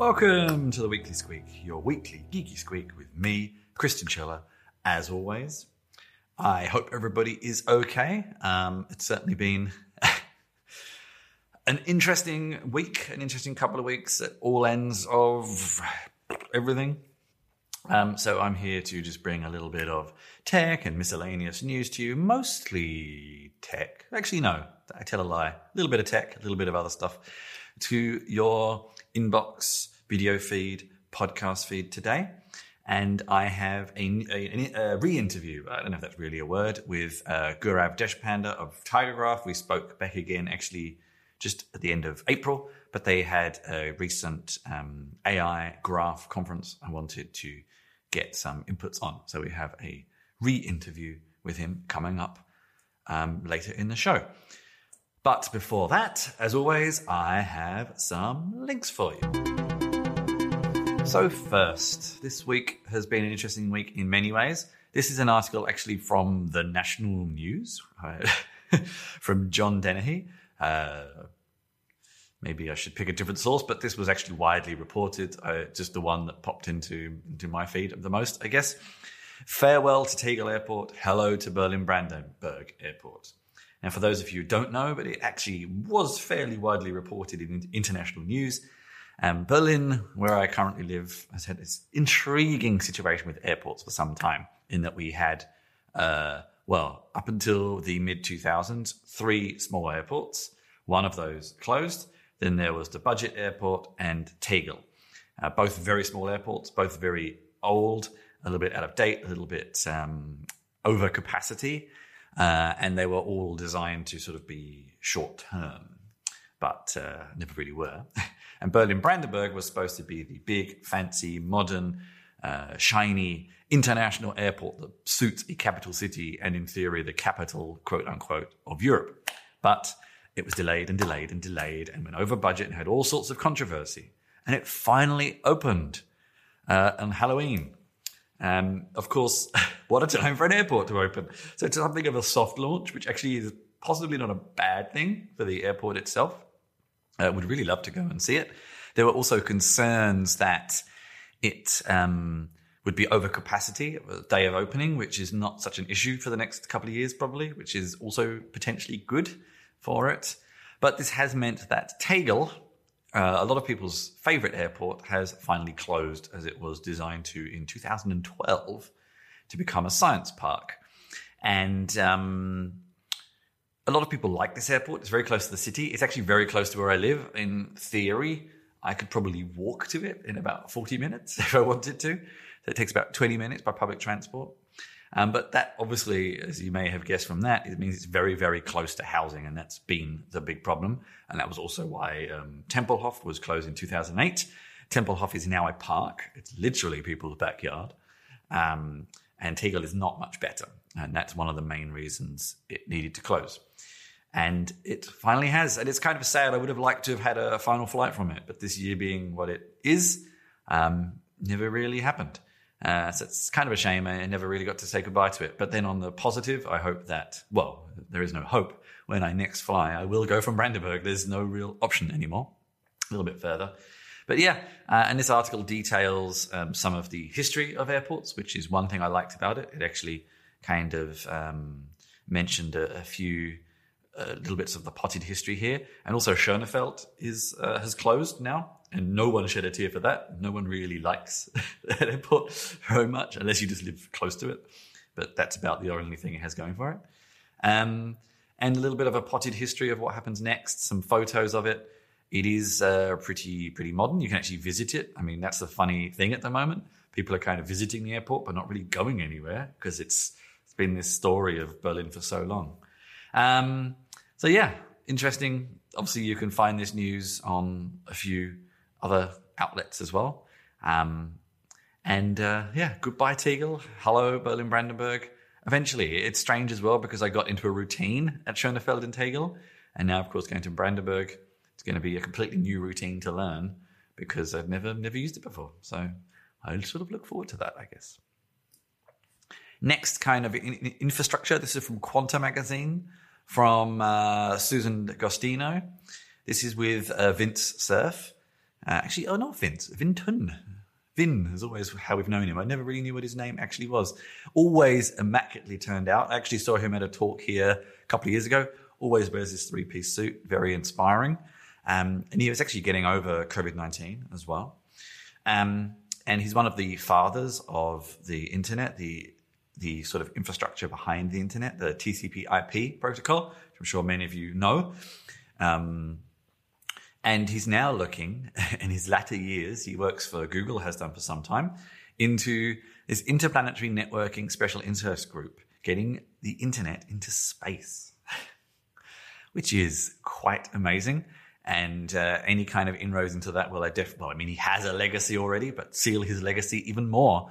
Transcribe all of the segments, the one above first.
Welcome to the Weekly Squeak, your weekly geeky squeak with me, Chris Chinchilla, as always. I hope everybody is okay. Um, it's certainly been an interesting week, an interesting couple of weeks at all ends of everything. Um, so I'm here to just bring a little bit of tech and miscellaneous news to you, mostly tech. Actually, no, I tell a lie. A little bit of tech, a little bit of other stuff to your inbox, video feed, podcast feed today. And I have a, a, a re-interview. I don't know if that's really a word with uh, Gaurav Deshpande of Tigergraph. We spoke back again, actually, just at the end of April. But they had a recent um, AI graph conference. I wanted to get some inputs on, so we have a re-interview with him coming up um, later in the show. But before that, as always, I have some links for you. So, first, this week has been an interesting week in many ways. This is an article actually from the National News from John Dennehy. Uh, maybe I should pick a different source, but this was actually widely reported, uh, just the one that popped into, into my feed the most, I guess. Farewell to Tegel Airport, hello to Berlin Brandenburg Airport. Now, for those of you who don't know, but it actually was fairly widely reported in international news um, Berlin, where I currently live, has had this intriguing situation with airports for some time, in that we had, uh, well, up until the mid 2000s, three small airports. One of those closed. Then there was the Budget Airport and Tegel, uh, both very small airports, both very old, a little bit out of date, a little bit um, over capacity, uh, and they were all designed to sort of be short term, but uh, never really were. And Berlin Brandenburg was supposed to be the big, fancy, modern, uh, shiny international airport that suits a capital city and, in theory, the capital, quote unquote, of Europe. But it was delayed and delayed and delayed and went over budget and had all sorts of controversy. And it finally opened uh, on Halloween. Um, of course, what a time for an airport to open. So it's something of a soft launch, which actually is possibly not a bad thing for the airport itself. Uh, would really love to go and see it. There were also concerns that it um, would be over capacity day of opening, which is not such an issue for the next couple of years, probably, which is also potentially good for it. But this has meant that Tegel, uh, a lot of people's favorite airport, has finally closed as it was designed to in 2012 to become a science park. And um, a lot of people like this airport. It's very close to the city. It's actually very close to where I live. In theory, I could probably walk to it in about 40 minutes if I wanted to. So it takes about 20 minutes by public transport. Um, but that obviously, as you may have guessed from that, it means it's very, very close to housing, and that's been the big problem. And that was also why um, Tempelhof was closed in 2008. Tempelhof is now a park. It's literally people's backyard. Um, and Tegel is not much better. And that's one of the main reasons it needed to close. And it finally has. And it's kind of sad. I would have liked to have had a final flight from it, but this year being what it is, um, never really happened. Uh, so it's kind of a shame. I never really got to say goodbye to it. But then on the positive, I hope that, well, there is no hope. When I next fly, I will go from Brandenburg. There's no real option anymore. A little bit further. But yeah, uh, and this article details um, some of the history of airports, which is one thing I liked about it. It actually kind of um, mentioned a, a few uh, little bits of the potted history here. And also Schönefeld is uh, has closed now, and no one shed a tear for that. No one really likes that airport very much, unless you just live close to it. But that's about the only thing it has going for it. Um, and a little bit of a potted history of what happens next. Some photos of it. It is uh, pretty pretty modern. You can actually visit it. I mean, that's the funny thing at the moment. People are kind of visiting the airport, but not really going anywhere because it's been this story of Berlin for so long. Um, so yeah, interesting. Obviously, you can find this news on a few other outlets as well. Um, and uh, yeah, goodbye Tegel. Hello Berlin Brandenburg. Eventually, it's strange as well because I got into a routine at Schönefeld and Tegel, and now, of course, going to Brandenburg, it's going to be a completely new routine to learn because I've never never used it before. So I sort of look forward to that, I guess. Next kind of in- infrastructure. This is from Quanta Magazine from uh, Susan D'Agostino. This is with uh, Vince Cerf. Uh, actually, oh, not Vince, Vinton. Vint is always how we've known him. I never really knew what his name actually was. Always immaculately turned out. I actually saw him at a talk here a couple of years ago. Always wears this three piece suit, very inspiring. Um, and he was actually getting over COVID 19 as well. Um, and he's one of the fathers of the internet, the the sort of infrastructure behind the internet, the TCP/IP protocol, which I'm sure many of you know. Um, and he's now looking in his latter years. He works for Google, has done for some time, into this interplanetary networking special interest group, getting the internet into space, which is quite amazing and uh, any kind of inroads into that, well, I def- well, I mean, he has a legacy already, but seal his legacy even more.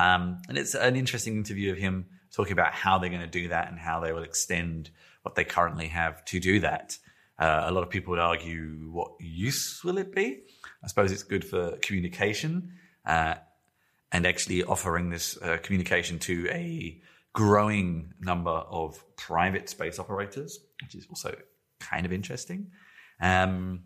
Um, and it's an interesting interview of him talking about how they're going to do that and how they will extend what they currently have to do that. Uh, a lot of people would argue, what use will it be? I suppose it's good for communication uh, and actually offering this uh, communication to a growing number of private space operators, which is also kind of interesting. Um,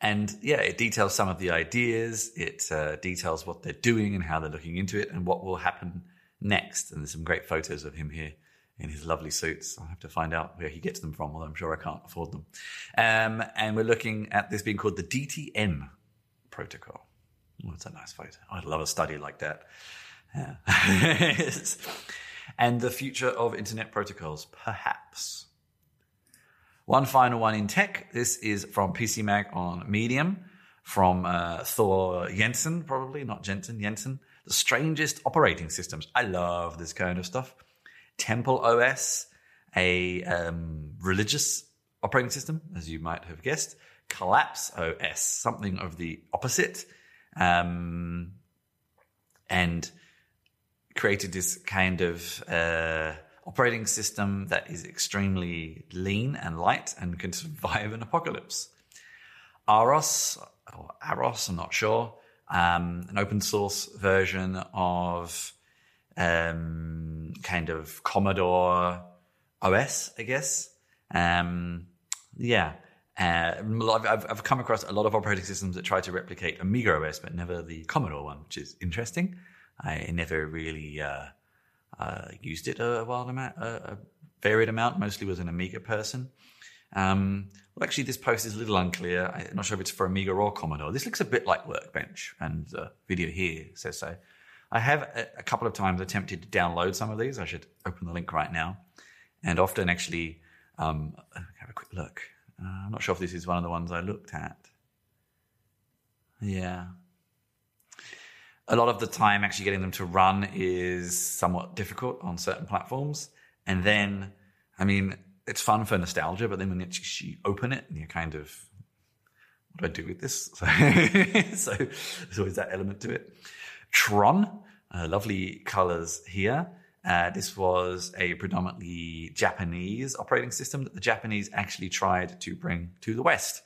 and yeah, it details some of the ideas. It uh, details what they're doing and how they're looking into it and what will happen next. And there's some great photos of him here in his lovely suits. I'll have to find out where he gets them from, although I'm sure I can't afford them. Um, and we're looking at this being called the DTN protocol. Oh, a nice photo. I'd love a study like that. Yeah. and the future of internet protocols, perhaps. One final one in tech. This is from PC Mag on Medium from uh, Thor Jensen, probably not Jensen, Jensen. The strangest operating systems. I love this kind of stuff. Temple OS, a um, religious operating system, as you might have guessed. Collapse OS, something of the opposite. Um, and created this kind of uh, operating system that is extremely lean and light and can survive an apocalypse. Aros, or Aros, I'm not sure, um, an open source version of um, kind of Commodore OS, I guess. Um, yeah. Uh, I've, I've come across a lot of operating systems that try to replicate Amiga OS, but never the Commodore one, which is interesting. I never really uh, uh, used it a, a wild amount, a, a, varied amount. Mostly was an Amiga person. Um, well, actually, this post is a little unclear. I'm not sure if it's for Amiga or Commodore. This looks a bit like Workbench, and the video here says so. I have a, a couple of times attempted to download some of these. I should open the link right now, and often actually um, have a quick look. Uh, I'm not sure if this is one of the ones I looked at. Yeah, a lot of the time actually getting them to run is somewhat difficult on certain platforms. And then, I mean, it's fun for nostalgia, but then when you actually open it and you kind of, what do I do with this? So, so there's always that element to it. Tron, uh, lovely colors here. Uh, this was a predominantly Japanese operating system that the Japanese actually tried to bring to the West.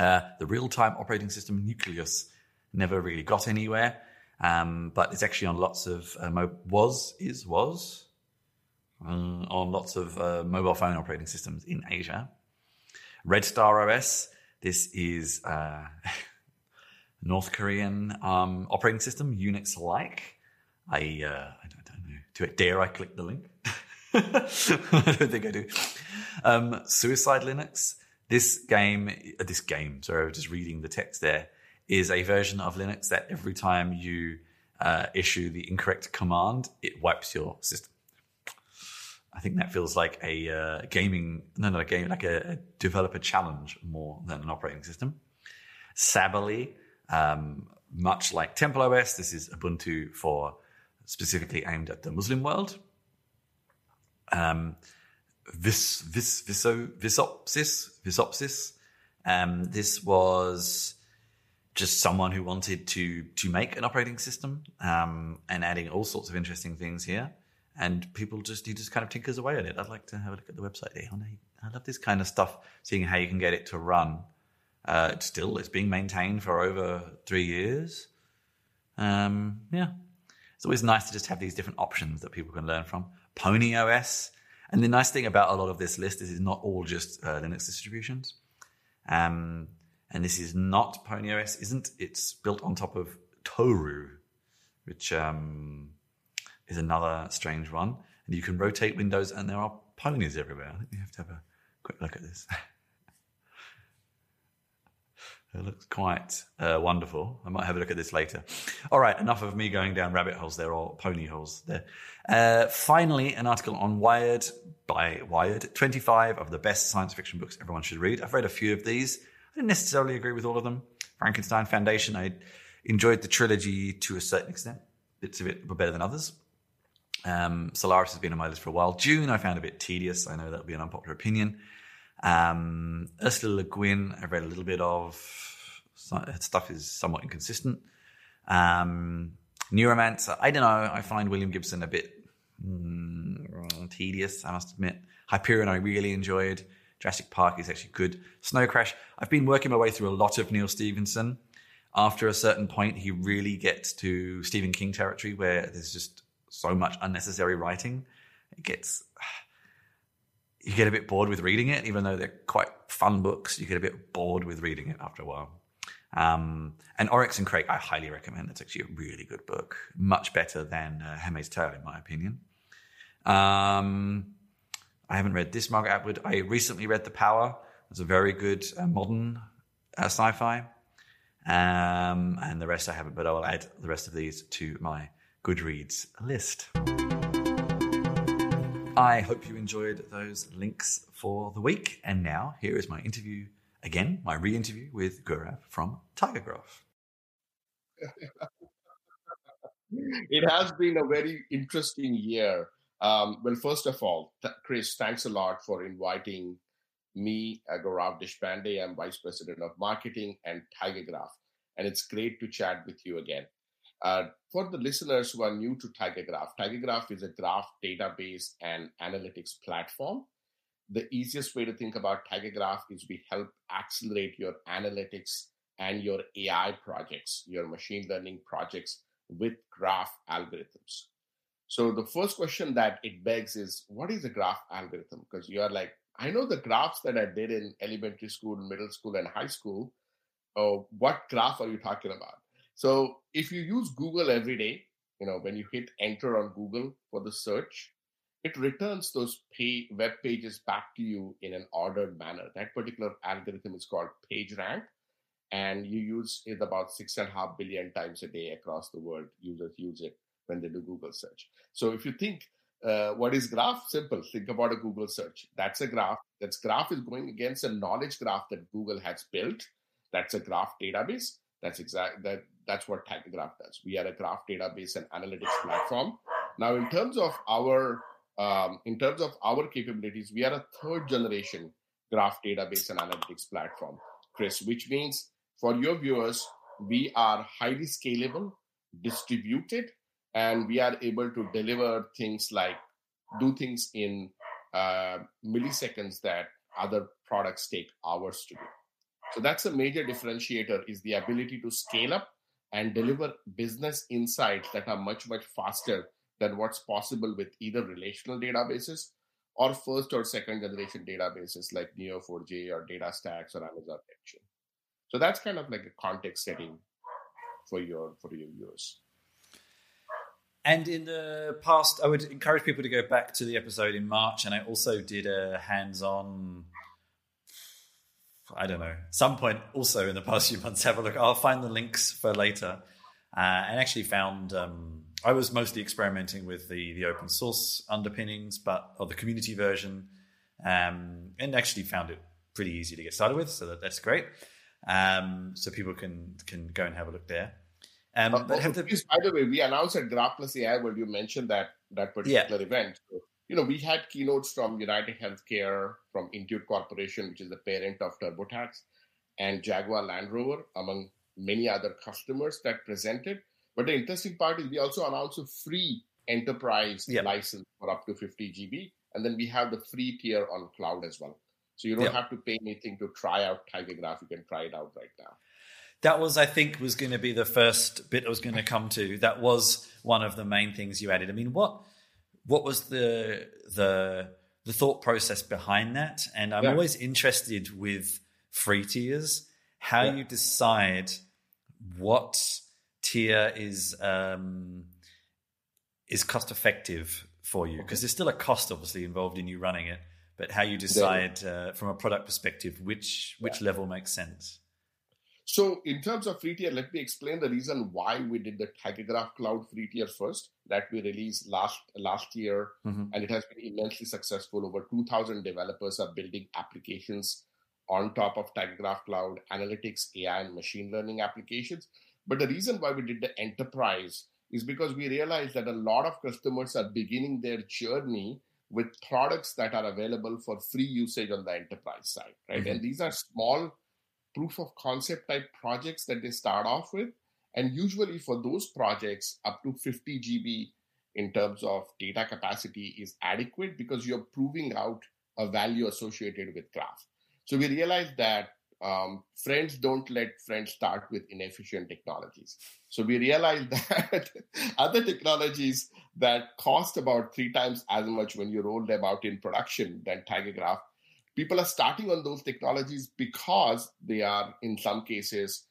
Uh, the real time operating system Nucleus never really got anywhere. Um, but it's actually on lots of uh, mo- was is was uh, on lots of uh, mobile phone operating systems in Asia. Red Star OS. This is uh, North Korean um, operating system, Unix like. I uh, I don't, don't, know. Do it? Dare I click the link? I don't think I do. Um, Suicide Linux. This game, uh, this game. Sorry, I was just reading the text there is a version of Linux that every time you uh, issue the incorrect command, it wipes your system. I think that feels like a uh, gaming, no, not a game, like a, developer challenge more than an operating system. Sabily, um, much like Temple OS, this is Ubuntu for specifically aimed at the Muslim world. Um, Vis, Vis, Viso, Visopsys, Visopsys. Um, this was just someone who wanted to to make an operating system um, and adding all sorts of interesting things here. And people just he just kind of tinkers away at it. I'd like to have a look at the website. I love this kind of stuff, seeing how you can get it to run. Uh, it's still it's being maintained for over three years. Um, yeah, it's always nice to just have these different options that people can learn from. Pony OS, and the nice thing about a lot of this list is it's not all just uh, Linux distributions. Um, and this is not Pony OS, isn't. It's built on top of Toaru, which um, is another strange one. And you can rotate windows, and there are ponies everywhere. I think you have to have a quick look at this. It looks quite uh, wonderful. I might have a look at this later. All right, enough of me going down rabbit holes there or pony holes there. Uh, finally, an article on Wired by Wired 25 of the best science fiction books everyone should read. I've read a few of these. I didn't necessarily agree with all of them. Frankenstein Foundation, I enjoyed the trilogy to a certain extent. Bits of it were better than others. Um, Solaris has been on my list for a while. Dune, I found a bit tedious. I know that'll be an unpopular opinion. Um, Ursula Le Guin, I've read a little bit of. Stuff is somewhat inconsistent. Um, Neuromancer, I don't know. I find William Gibson a bit mm, tedious, I must admit. Hyperion, I really enjoyed. Jurassic Park is actually good. Snow Crash, I've been working my way through a lot of Neal Stephenson. After a certain point, he really gets to Stephen King territory where there's just so much unnecessary writing. It gets you get a bit bored with reading it, even though they're quite fun books. You get a bit bored with reading it after a while. Um, and Oryx and Crake, I highly recommend. It's actually a really good book, much better than uh, Tale, in my opinion. Um, I haven't read this, Margaret Atwood. I recently read The Power. It's a very good uh, modern uh, sci-fi. Um, and the rest I haven't, but I will add the rest of these to my Goodreads list. I hope you enjoyed those links for the week. And now, here is my interview again, my re interview with Gaurav from Tigergraph. it has been a very interesting year. Um, well, first of all, th- Chris, thanks a lot for inviting me, uh, Gaurav Deshpande. I'm Vice President of Marketing and Tigergraph. And it's great to chat with you again. Uh, for the listeners who are new to Tigergraph, Tigergraph is a graph database and analytics platform. The easiest way to think about Tigergraph is we help accelerate your analytics and your AI projects, your machine learning projects with graph algorithms. So the first question that it begs is, what is a graph algorithm? Because you are like, I know the graphs that I did in elementary school, middle school, and high school. Oh, what graph are you talking about? So if you use Google every day, you know, when you hit enter on Google for the search, it returns those pay, web pages back to you in an ordered manner. That particular algorithm is called PageRank, and you use it about six and a half billion times a day across the world. Users use it when they do Google search. So if you think, uh, what is graph? Simple. Think about a Google search. That's a graph. That graph is going against a knowledge graph that Google has built. That's a graph database. That's exact that that's what Tigergraph does. We are a graph database and analytics platform. Now, in terms of our um, in terms of our capabilities, we are a third generation graph database and analytics platform, Chris, which means for your viewers, we are highly scalable, distributed, and we are able to deliver things like do things in uh, milliseconds that other products take hours to do. So that's a major differentiator is the ability to scale up and deliver business insights that are much, much faster than what's possible with either relational databases or first or second generation databases like Neo4j or DataStax or Amazon Action. So that's kind of like a context setting for your for your viewers. And in the past, I would encourage people to go back to the episode in March, and I also did a hands-on I don't know, some point also in the past few months, have a look. I'll find the links for later. Uh, and actually found um, I was mostly experimenting with the the open source underpinnings, but or the community version, um, and actually found it pretty easy to get started with. So that, that's great. Um, so people can can go and have a look there. Um, uh, but have the, by the way, we announced at Graph Plus AI where you mentioned that that particular yeah. event. So you know, we had keynotes from United Healthcare, from Intuit Corporation, which is the parent of TurboTax, and Jaguar Land Rover, among many other customers that presented. But the interesting part is we also announced a free enterprise yep. license for up to 50 GB. And then we have the free tier on cloud as well. So you don't yep. have to pay anything to try out Tigergraph. You can try it out right now. That was, I think, was going to be the first bit I was going to come to. That was one of the main things you added. I mean, what what was the the the thought process behind that? And I'm yeah. always interested with free tiers how yeah. you decide what tier is um, is cost effective for you because there's still a cost obviously involved in you running it but how you decide uh, from a product perspective which which yeah. level makes sense so in terms of free tier let me explain the reason why we did the TigerGraph cloud free tier first that we released last last year mm-hmm. and it has been immensely successful over 2000 developers are building applications on top of TigerGraph cloud analytics ai and machine learning applications but the reason why we did the enterprise is because we realized that a lot of customers are beginning their journey with products that are available for free usage on the enterprise side, right? Mm-hmm. And these are small proof of concept type projects that they start off with. And usually for those projects, up to 50 GB in terms of data capacity is adequate because you're proving out a value associated with graph. So we realized that um, friends don't let friends start with inefficient technologies. So we realized that other technologies that cost about three times as much when you roll them out in production than Tigergraph, people are starting on those technologies because they are, in some cases,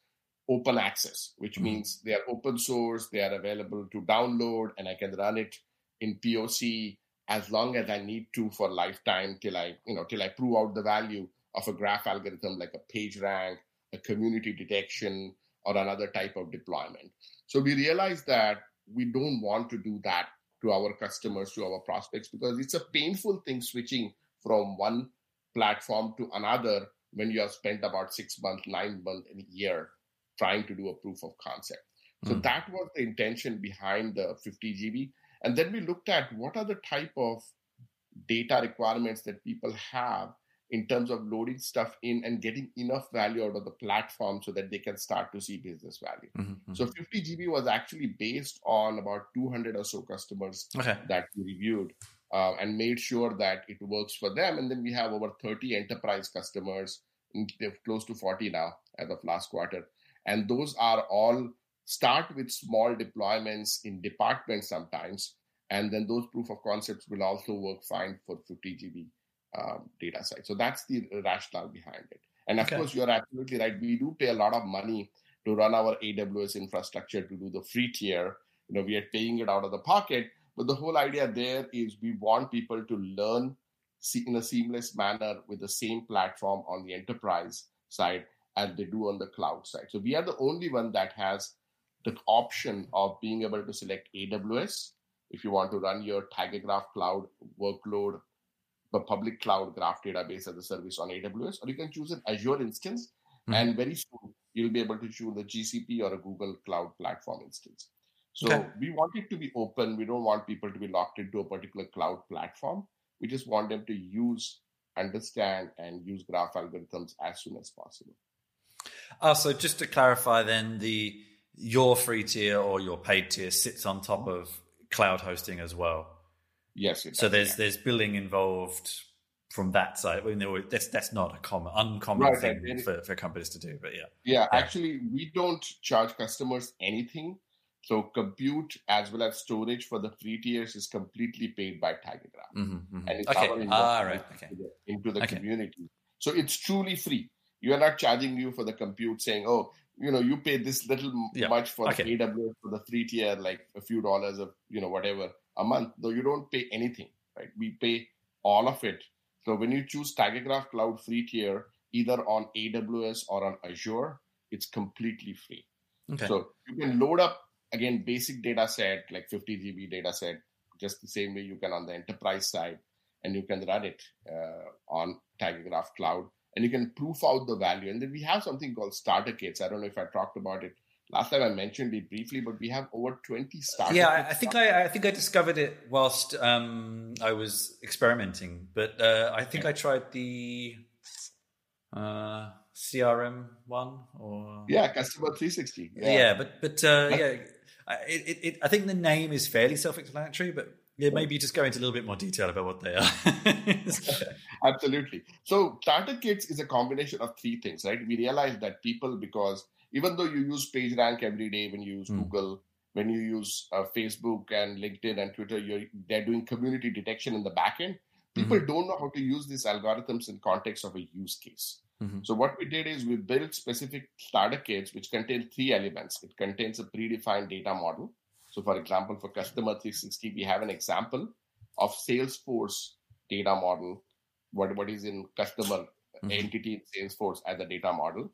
open access, which mm-hmm. means they are open source, they are available to download, and I can run it in POC as long as I need to for lifetime till I, you know, till I prove out the value of a graph algorithm like a PageRank, a community detection, or another type of deployment. So we realize that we don't want to do that to our customers, to our prospects, because it's a painful thing switching from one platform to another when you have spent about six months, nine months, a year trying to do a proof of concept. So mm. that was the intention behind the 50 GB. And then we looked at what are the type of data requirements that people have in terms of loading stuff in and getting enough value out of the platform so that they can start to see business value. Mm-hmm. mm-hmm. So 50 GB was actually based on about 200 or so customers okay. that we reviewed uh, and made sure that it works for them. And then we have over 30 enterprise customers, they're close to 40 now as of last quarter. And those are all start with small deployments in departments sometimes. And then those proof of concepts will also work fine for 50 GB um, data side. So that's the rationale behind it. And of okay. course, you're absolutely right. We do pay a lot of money to run our AWS infrastructure to do the free tier. You know, we are paying it out of the pocket. But the whole idea there is we want people to learn in a seamless manner with the same platform on the enterprise side as they do on the cloud side. So we are the only one that has the option of being able to select AWS if you want to run your Tigergraph cloud workload the public cloud graph database as a service on AWS, or you can choose an Azure instance. Mm-hmm. And very soon, you'll be able to choose a GCP or a Google Cloud Platform instance. So okay. we want it to be open. We don't want people to be locked into a particular cloud platform. We just want them to use, understand, and use graph algorithms as soon as possible. Uh, so just to clarify, then the your free tier or your paid tier sits on top of cloud hosting as well. Yes. so there's yeah. there's billing involved from that side. I mean, that's that's not a common uncommon right, thing for, for companies to do, but yeah. yeah. yeah. actually, we don't charge customers anything. So compute as well as storage for the free tiers is completely paid by Tigergraph, mm-hmm, mm-hmm. and it's okay. ah, right. okay. into the, into the okay. community. So it's truly free. You are not charging you for the compute, saying, "Oh, you know, you pay this little yeah. much for okay. the AWS for the free tier, like a few dollars of you know whatever." a month, No, you don't pay anything, right? We pay all of it. So when you choose Tigergraph Cloud free tier, either on AWS or on Azure, it's completely free. Okay. So you can load up again basic data set like 50 GB data set, just the same way you can on the enterprise side, and you can run it uh, on Tigergraph Cloud, and you can proof out the value. And then we have something called starter kits. I don't know if I talked about it last time I mentioned it briefly, but we have over 20 startups. Yeah, I think I, I, think I discovered it whilst um, I was experimenting, but uh, I think I tried the uh, CRM one or yeah, Customer 360. Yeah, yeah but but uh, yeah, it, it, it, I think the name is fairly self-explanatory, but yeah, maybe just go into a little bit more detail about what they are. Absolutely. So, starter kits is a combination of three things, right? We realize that people, because even though you use PageRank every day when you use mm. Google, when you use uh, Facebook and LinkedIn and Twitter, you're, they're doing community detection in the backend. People mm-hmm. don't know how to use these algorithms in context of a use case. Mm-hmm. So what we did is we built specific starter kits which contain three elements. It contains a predefined data model. So for example, for customer 360, we have an example of Salesforce data model, what, what is in customer mm-hmm. entity in Salesforce as a data model.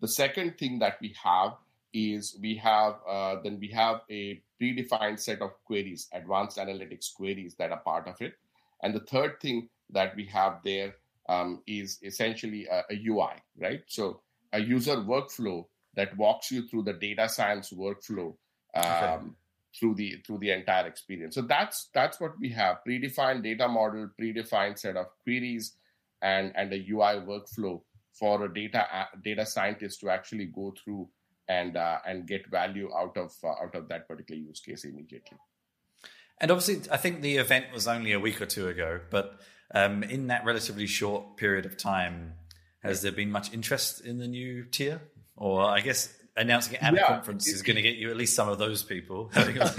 The second thing that we have is we have uh, then we have a predefined set of queries, advanced analytics queries that are part of it. And the third thing that we have there um, is essentially a, a, UI, right? So a user workflow that walks you through the data science workflow um, okay. through the through the entire experience. So that's that's what we have: predefined data model, predefined set of queries, and and a UI workflow for a data data scientist to actually go through and uh, and get value out of uh, out of that particular use case immediately. And obviously, I think the event was only a week or two ago, but um, in that relatively short period of time, has there been much interest in the new tier? Or I guess announcing it at yeah, a conference is going to get you at least some of those people. yeah,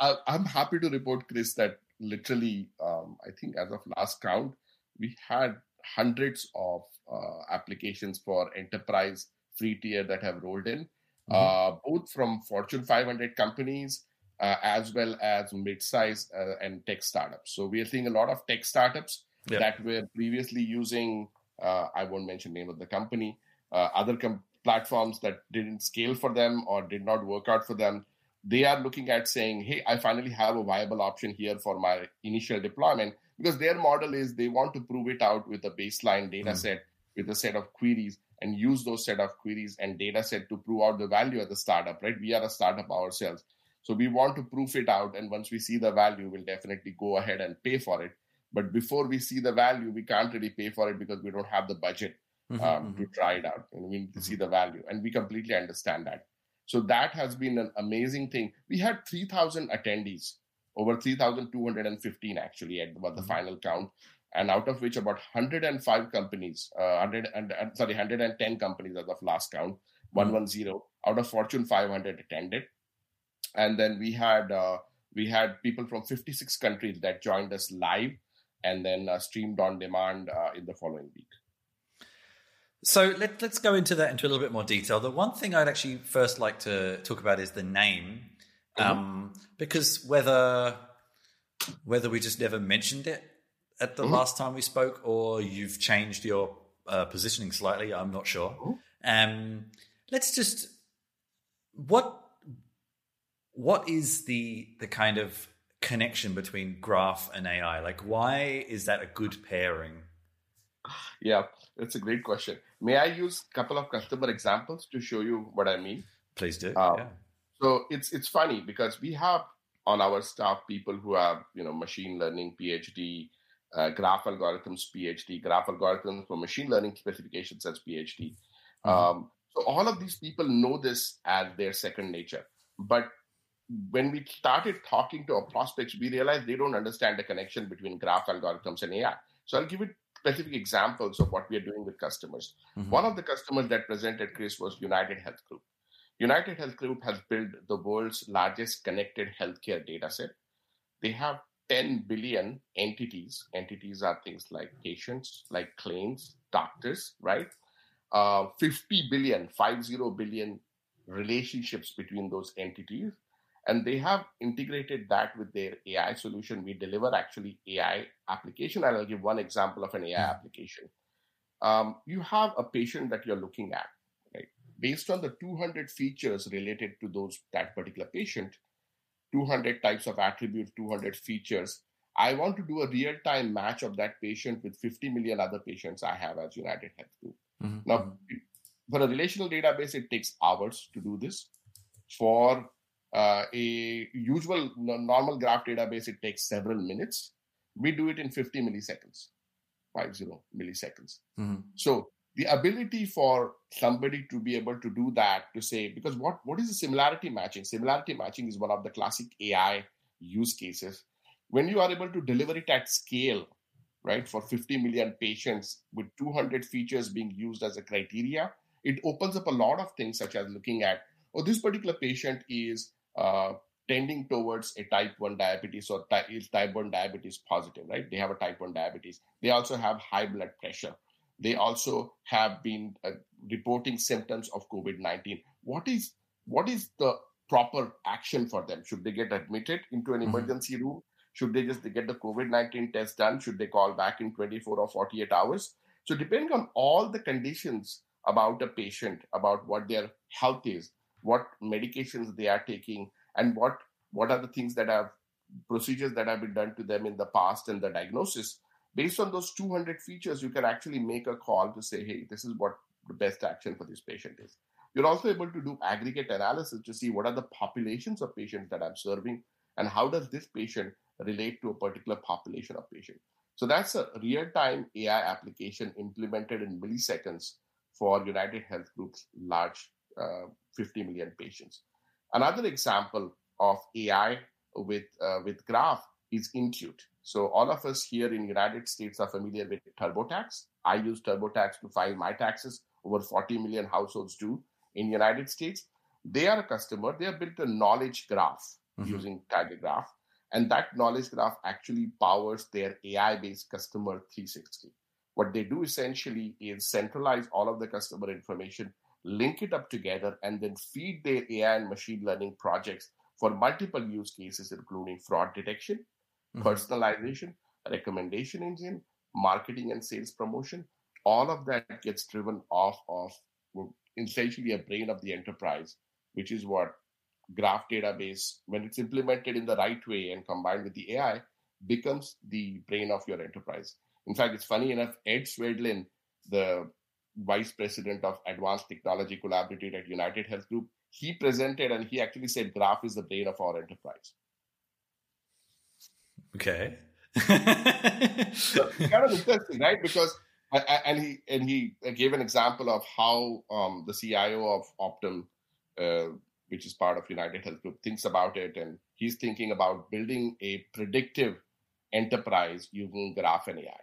I, am happy to report, Chris, that literally, um, I think as of last count, we had hundreds of uh, applications for enterprise free tier that have rolled in, mm-hmm. uh, both from Fortune 500 companies uh, as well as mid-size uh, and tech startups. So we are seeing a lot of tech startups yep. that were previously using, uh, I won't mention name of the company, uh, other com- platforms that didn't scale for them or did not work out for them. They are looking at saying, hey, I finally have a viable option here for my initial deployment because their model is they want to prove it out with a baseline data mm. set with a set of queries and use those set of queries and data set to prove out the value of the startup, right? We are a startup ourselves. So we want to proof it out. And once we see the value, we'll definitely go ahead and pay for it. But before we see the value, we can't really pay for it because we don't have the budget mm-hmm, um, mm-hmm. to try it out. And we need to mm-hmm. see the value. And we completely understand that. So that has been an amazing thing. We had 3,000 attendees, over 3,215 actually at about the mm-hmm. final count. And out of which about 105 companies, uh, 100 and, uh, sorry, 110 companies as of last count, 110 mm-hmm. out of Fortune 500 attended and then we had uh, we had people from 56 countries that joined us live and then uh, streamed on demand uh, in the following week. So let, let's go into that into a little bit more detail. The one thing I'd actually first like to talk about is the name, mm-hmm. um, because whether whether we just never mentioned it at the mm-hmm. last time we spoke, or you've changed your uh, positioning slightly, I'm not sure. Mm-hmm. Um, let's just what what is the the kind of connection between graph and AI? Like, why is that a good pairing? Yeah, that's a great question. May I use a couple of customer examples to show you what I mean? Please do. Um, yeah. So it's it's funny because we have on our staff people who have you know machine learning PhD, uh, graph algorithms PhD, graph algorithms for machine learning specifications as PhD. Mm-hmm. Um, so all of these people know this as their second nature, but when we started talking to our prospects, we realized they don't understand the connection between graph algorithms and AI. So I'll give you specific examples of what we are doing with customers. Mm-hmm. One of the customers that presented, Chris, was United Health Group. United Health Group has built the world's largest connected healthcare data set. They have 10 billion entities. Entities are things like patients, like claims, doctors, right? Uh, 50 billion, 50 billion relationships between those entities and they have integrated that with their AI solution. We deliver actually AI application, and I'll give one example of an AI hmm. application. Um, you have a patient that you're looking at, right? Based on the 200 features related to those that particular patient, 200 types of attributes, 200 features. I want to do a real-time match of that patient with 50 million other patients I have as United Health Group. Mm-hmm. Now, mm-hmm. for a relational database, it takes hours to do this. For uh, a usual normal graph database, it takes several minutes. We do it in 50 milliseconds, 50 milliseconds. Mm-hmm. So the ability for somebody to be able to do that to say because what what is the similarity matching similarity matching is one of the classic ai use cases when you are able to deliver it at scale right for 50 million patients with 200 features being used as a criteria it opens up a lot of things such as looking at oh this particular patient is uh, tending towards a type 1 diabetes or type, is type 1 diabetes positive, right? They have a type 1 diabetes. They also have high blood pressure. They also have been uh, reporting symptoms of COVID 19. What is what is the proper action for them? Should they get admitted into an mm-hmm. emergency room? Should they just get the COVID 19 test done? Should they call back in 24 or 48 hours? So, depending on all the conditions about a patient, about what their health is, what medications they are taking, and what what are the things that have procedures that have been done to them in the past and the diagnosis. Based on those 200 features you can actually make a call to say hey this is what the best action for this patient is. You're also able to do aggregate analysis to see what are the populations of patients that i'm serving and how does this patient relate to a particular population of patients so that's a real-time ai application implemented in milliseconds for united health group's large 50 million patients another example of AI with uh, with Graph is Intuit. So all of us here in United States are familiar with TurboTax. I use TurboTax to file my taxes. Over 40 million households do in United States. They are a customer. They have built a knowledge graph mm-hmm. using TigerGraph, and that knowledge graph actually powers their AI-based customer 360. What they do essentially is centralize all of the customer information, link it up together, and then feed their AI and machine learning projects for multiple use cases, including fraud detection, mm-hmm. personalization, recommendation engine, marketing and sales promotion. All of that gets driven off of essentially a brain of the enterprise, which is what graph database, when it's implemented in the right way and combined with the AI, becomes the brain of your enterprise. In fact, it's funny enough, Ed Swedlin, the vice president of advanced technology collaborative at United Health Group, he presented and he actually said graph is the brain of our enterprise. Okay. So, kind of interesting right? Because and he and he gave an example of how um, the cio of optum uh, which is part of united health group thinks about it and he's thinking about building a predictive enterprise using graph and ai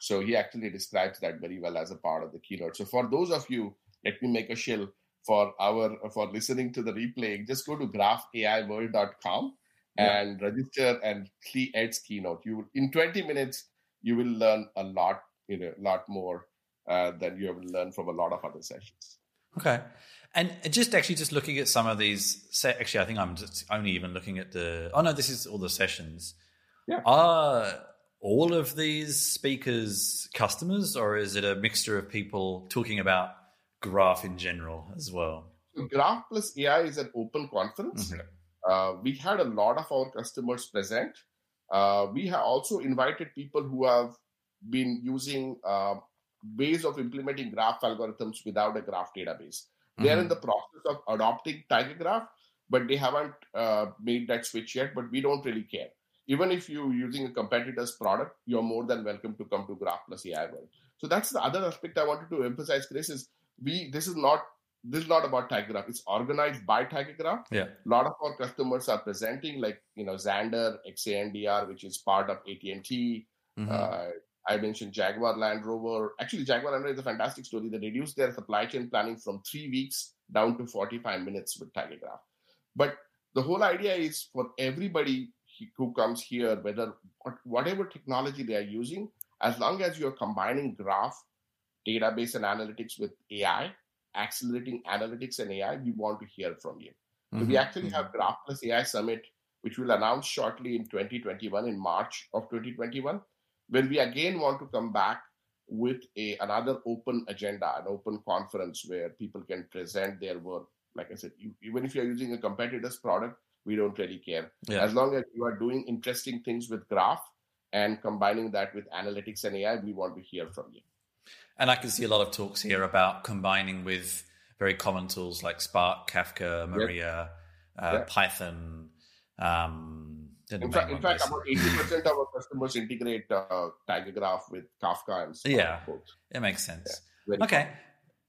so he actually describes that very well as a part of the keynote so for those of you let me make a shill for our for listening to the replay, just go to graphaiworld.com yeah. and register and see Ed's keynote. You in 20 minutes you will learn a lot, you know, a lot more uh, than you have learned from a lot of other sessions. Okay. And just actually just looking at some of these, actually, I think I'm just only even looking at the. Oh no, this is all the sessions. Yeah. Are all of these speakers customers, or is it a mixture of people talking about Graph in general as well? Graph plus AI is an open conference. Mm-hmm. Uh, we had a lot of our customers present. Uh, we have also invited people who have been using uh, ways of implementing graph algorithms without a graph database. Mm-hmm. They are in mm-hmm. the process of adopting TigerGraph, but they haven't uh, made that switch yet. But we don't really care. Even if you're using a competitor's product, you're more than welcome to come to Graph Plus AI World. So that's the other aspect I wanted to emphasize, Chris, is we this is not this is not about TigerGraph. It's organized by TigerGraph. Yeah. A lot of our customers are presenting, like you know, Xandr, XANDR, which is part of AT and T. Mm-hmm. Uh, I mentioned Jaguar Land Rover. Actually, Jaguar Land Rover is a fantastic story. They reduced their supply chain planning from three weeks down to 45 minutes with TigerGraph. But the whole idea is for everybody who comes here, whether whatever technology they are using, as long as you're combining graph database and analytics with AI, accelerating analytics and AI, we want to hear from you. Mm-hmm. So we actually mm-hmm. have Graph Plus AI Summit, which we'll announce shortly in 2021, in March of 2021, when we again want to come back with a another open agenda, an open conference where people can present their work. Like I said, you, even if you're using a competitor's product, we don't really care. Yeah. As long as you are doing interesting things with Graph and combining that with analytics and AI, we want to hear from you. And I can see a lot of talks here about combining with very common tools like Spark, Kafka, Maria, yep. Uh, yep. Python. Um, in fact, in fact about 80% of our customers integrate uh, TigerGraph with Kafka and Spark. Yeah, it makes sense. Yeah, okay.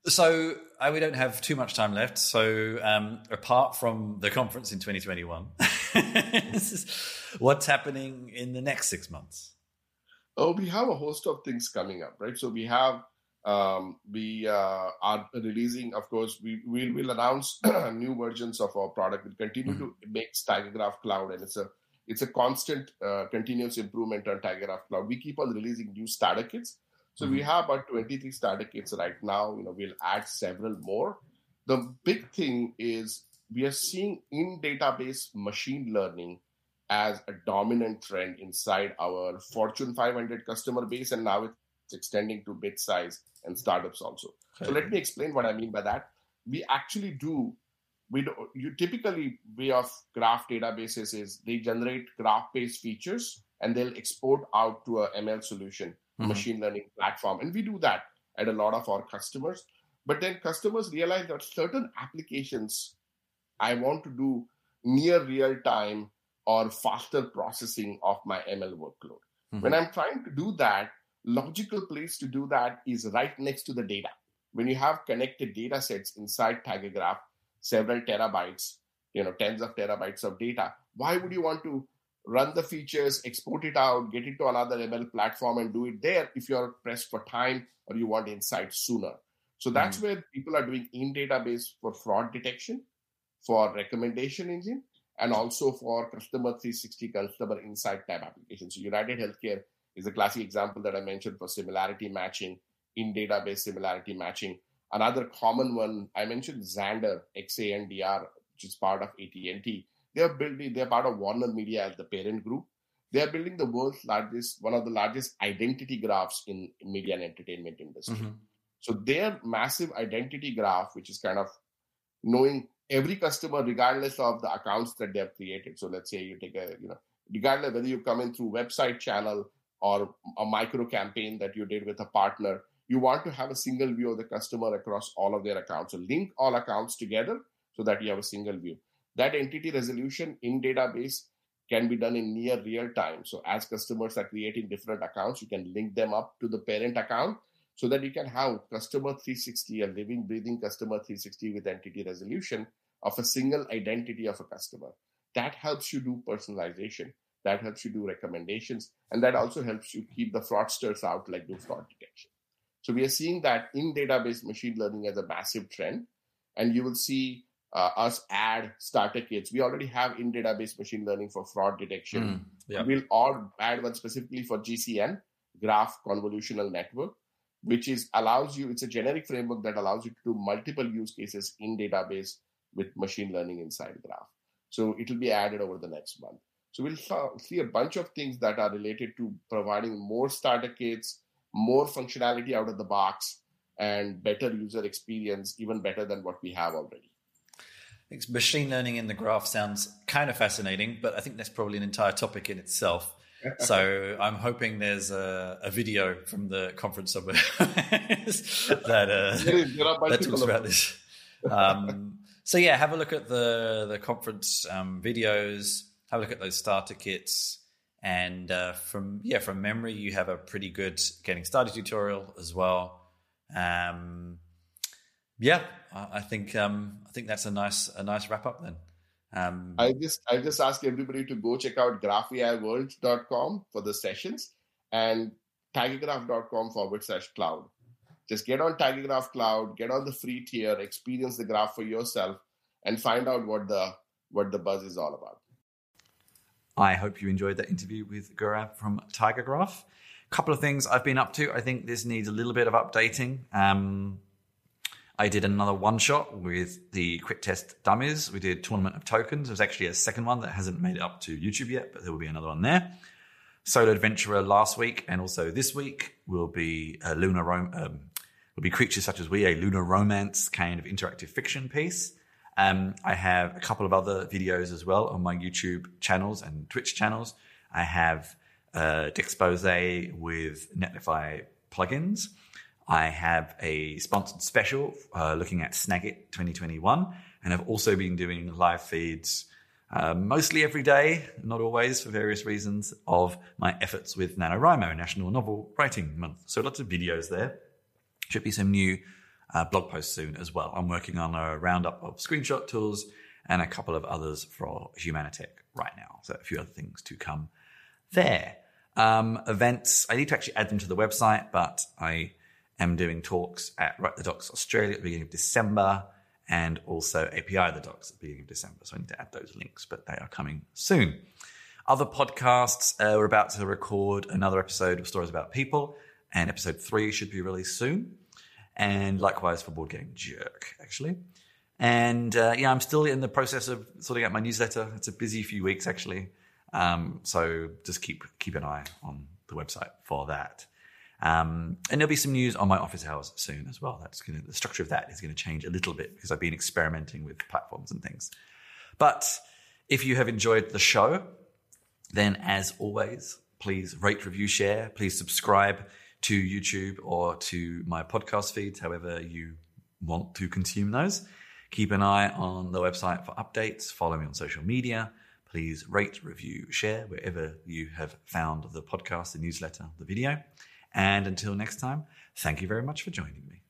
So uh, we don't have too much time left. So um, apart from the conference in 2021, what's happening in the next six months? Oh, we have a host of things coming up, right? So we have Um, we uh, are releasing, of course, we will will announce new versions of our product. We'll continue mm-hmm. to make TigerGraph Cloud, and it's a it's a constant, uh, continuous improvement on TigerGraph Cloud. We keep on releasing new starter kits. So mm-hmm. we have about 23 starter kits right now. You know, we'll add several more. The big thing is we are seeing in database machine learning as a dominant trend inside our Fortune 500 customer base, and now it's extending to mid size and startups also. Okay. So let me explain what I mean by that. We actually do. We do, you typically way of graph databases is they generate graph-based features and they'll export out to a ML solution, mm-hmm. machine learning platform, and we do that at a lot of our customers. But then customers realize that certain applications I want to do near real time or faster processing of my ML workload. Mm-hmm. When I'm trying to do that, logical place to do that is right next to the data. When you have connected data sets inside TigerGraph, several terabytes, you know, tens of terabytes of data, why would you want to run the features, export it out, get it to another ML platform and do it there if you're pressed for time or you want insights sooner? So that's mm-hmm. where people are doing in database for fraud detection, for recommendation engine, and also for customer 360 customer insight type applications. So United Healthcare is a classic example that I mentioned for similarity matching, in database similarity matching. Another common one, I mentioned Xandr, XANDR, which is part of AT&T. They are building, they're part of Warner Media as the parent group. They are building the world's largest, one of the largest identity graphs in media and entertainment industry. Mm-hmm. So their massive identity graph, which is kind of knowing every customer, regardless of the accounts that they have created. So let's say you take a, you know, regardless whether you come in through website channel or a micro campaign that you did with a partner, you want to have a single view of the customer across all of their accounts. So link all accounts together so that you have a single view. That entity resolution in database can be done in near real time. So as customers are creating different accounts, you can link them up to the parent account so that you can have customer 360, a living, breathing customer 360 with entity resolution of a single identity of a customer. That helps you do personalization. That helps you do recommendations. And that also helps you keep the fraudsters out, like do fraud detection. So we are seeing that in database machine learning as a massive trend. And you will see uh, us add starter kits. We already have in database machine learning for fraud detection. Mm, yeah. We'll all add one specifically for GCN, Graph Convolutional Network, which is allows you, it's a generic framework that allows you to do multiple use cases in database with machine learning inside Graph. So it will be added over the next month. So we'll see a bunch of things that are related to providing more starter kits, more functionality out of the box, and better user experience, even better than what we have already. Machine learning in the graph sounds kind of fascinating, but I think that's probably an entire topic in itself. so I'm hoping there's a, a, video from the conference somewhere that uh, that talks about this. Um, so yeah, have a look at the the conference um, videos have a look at those starter kits. And uh, from yeah, from memory, you have a pretty good getting started tutorial as well. Um, yeah, I think um, I think that's a nice a nice wrap up then. Um, I just I just ask everybody to go check out graphaiworld.com for the sessions and tigergraph.com forward slash cloud. Just get on TigerGraph Cloud, get on the free tier, experience the graph for yourself, and find out what the what the buzz is all about. I hope you enjoyed that interview with Gaurav from TigerGraph. A couple of things I've been up to. I think this needs a little bit of updating. Um, I did another one shot with the quick test dummies. We did Tournament of Tokens. There's actually a second one that hasn't made it up to YouTube yet, but there will be another one there. Solo Adventurer last week and also this week will be a lunar rom- um, will be creatures such as we, a lunar romance kind of interactive fiction piece. Um, I have a couple of other videos as well on my YouTube channels and Twitch channels. I have uh, Dexpose with Netlify plugins. I have a sponsored special uh, looking at Snagit 2021, and I've also been doing live feeds uh, mostly every day, not always for various reasons, of my efforts with NaNoWriMo, National Novel Writing Month. So lots of videos there. Should be some new uh, blog posts soon as well. I'm working on a roundup of screenshot tools and a couple of others for Humanitec right now. So a few other things to come there. Um, events, I need to actually add them to the website, but I am doing talks at Write the Docs Australia at the beginning of December and also API the Docs at the beginning of December. So I need to add those links, but they are coming soon. Other podcasts, uh, we're about to record another episode of Stories About People, and episode three should be released soon. And likewise for Board Game Jerk, actually. And uh, yeah, I'm still in the process of sorting out my newsletter. It's a busy few weeks, actually. Um, so just keep keep an eye on the website for that. Um, and there'll be some news on my office hours soon as well. That's going the structure of that is going to change a little bit because I've been experimenting with platforms and things. But if you have enjoyed the show, then as always, please rate, review, share. Please subscribe to YouTube or to my podcast feeds, however you want to consume those. Keep an eye on the website for updates. Follow me on social media. Please rate, review, share wherever you have found the podcast, the newsletter, the video. And until next time, thank you very much for joining me.